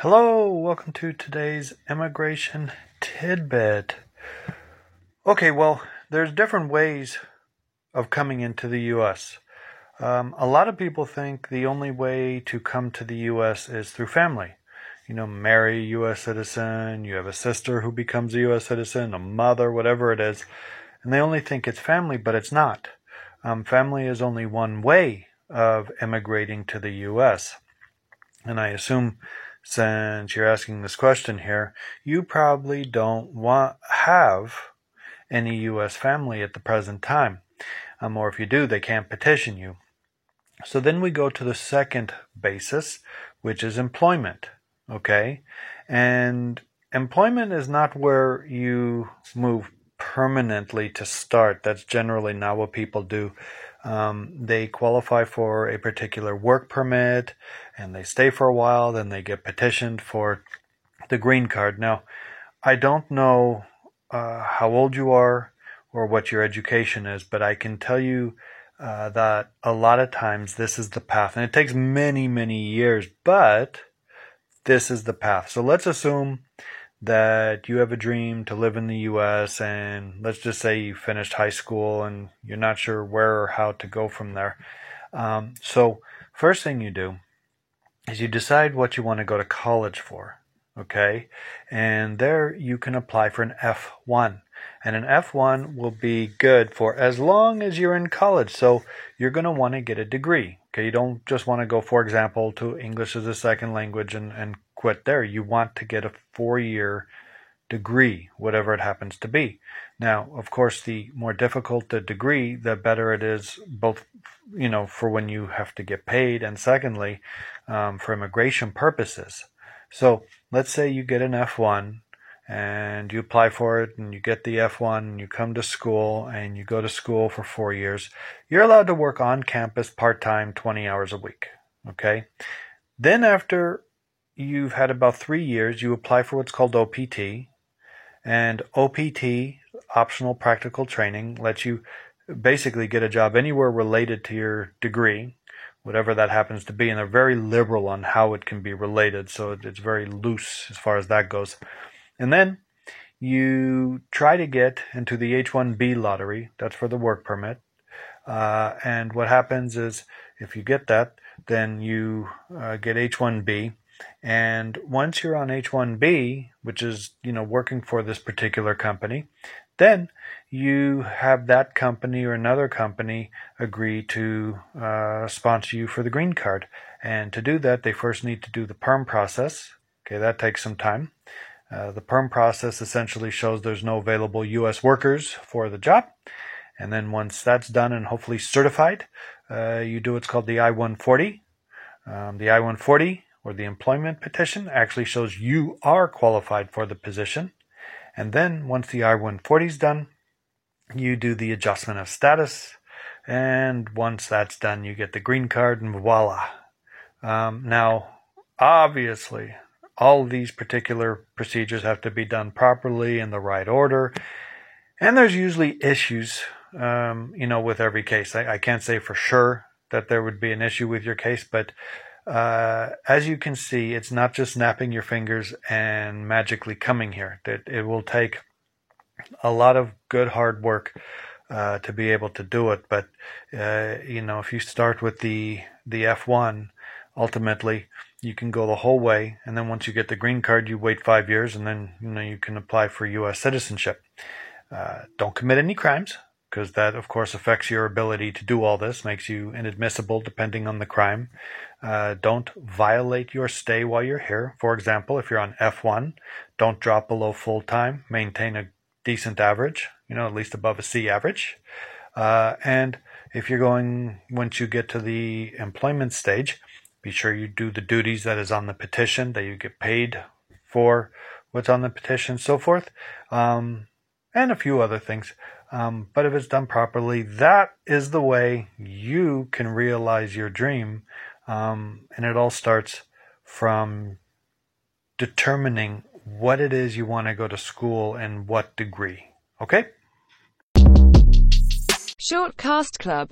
Hello, welcome to today's immigration tidbit. Okay, well, there's different ways of coming into the U.S. Um, a lot of people think the only way to come to the U.S. is through family. You know, marry a U.S. citizen, you have a sister who becomes a U.S. citizen, a mother, whatever it is, and they only think it's family, but it's not. Um, family is only one way of immigrating to the U.S. And I assume since you're asking this question here, you probably don't want have any U.S. family at the present time. Um, or if you do, they can't petition you. So then we go to the second basis, which is employment. Okay. And employment is not where you move permanently to start. That's generally not what people do. Um, they qualify for a particular work permit and they stay for a while, then they get petitioned for the green card. Now, I don't know uh, how old you are or what your education is, but I can tell you uh, that a lot of times this is the path, and it takes many, many years, but this is the path. So let's assume that you have a dream to live in the US, and let's just say you finished high school and you're not sure where or how to go from there. Um, so, first thing you do is you decide what you want to go to college for. Okay, and there you can apply for an F1 and an F1 will be good for as long as you're in college. So you're going to want to get a degree. Okay, you don't just want to go, for example, to English as a second language and, and quit there. You want to get a four year degree, whatever it happens to be. Now, of course, the more difficult the degree, the better it is, both, you know, for when you have to get paid, and secondly, um, for immigration purposes. So let's say you get an F1 and you apply for it and you get the F1 and you come to school and you go to school for four years, you're allowed to work on campus part time 20 hours a week. Okay. Then after you've had about three years, you apply for what's called OPT. And OPT, optional practical training, lets you basically get a job anywhere related to your degree, whatever that happens to be. And they're very liberal on how it can be related. So it's very loose as far as that goes. And then you try to get into the H-1B lottery. That's for the work permit. Uh, and what happens is if you get that, then you uh, get H-1B. And once you're on H-1B, which is you know working for this particular company, then you have that company or another company agree to uh, sponsor you for the green card. And to do that, they first need to do the perm process. Okay, that takes some time. Uh, the perm process essentially shows there's no available U.S. workers for the job. And then once that's done and hopefully certified, uh, you do what's called the I-140. Um, the I-140 the employment petition actually shows you are qualified for the position. And then once the I-140 is done, you do the adjustment of status. And once that's done, you get the green card and voila. Um, now, obviously, all these particular procedures have to be done properly in the right order. And there's usually issues, um, you know, with every case. I, I, can't say for sure that there would be an issue with your case, but uh, as you can see, it's not just snapping your fingers and magically coming here. That it will take a lot of good hard work uh, to be able to do it. But uh, you know, if you start with the the F1, ultimately you can go the whole way and then once you get the green card you wait five years and then you know you can apply for us citizenship uh, don't commit any crimes because that of course affects your ability to do all this makes you inadmissible depending on the crime. Uh, don't violate your stay while you're here. For example if you're on f1 don't drop below full time. Maintain a decent average you know at least above a c average. Uh, and if you're going once you get to the employment stage be sure you do the duties that is on the petition, that you get paid for what's on the petition, so forth, um, and a few other things. Um, but if it's done properly, that is the way you can realize your dream. Um, and it all starts from determining what it is you want to go to school and what degree. Okay? Short Cast Club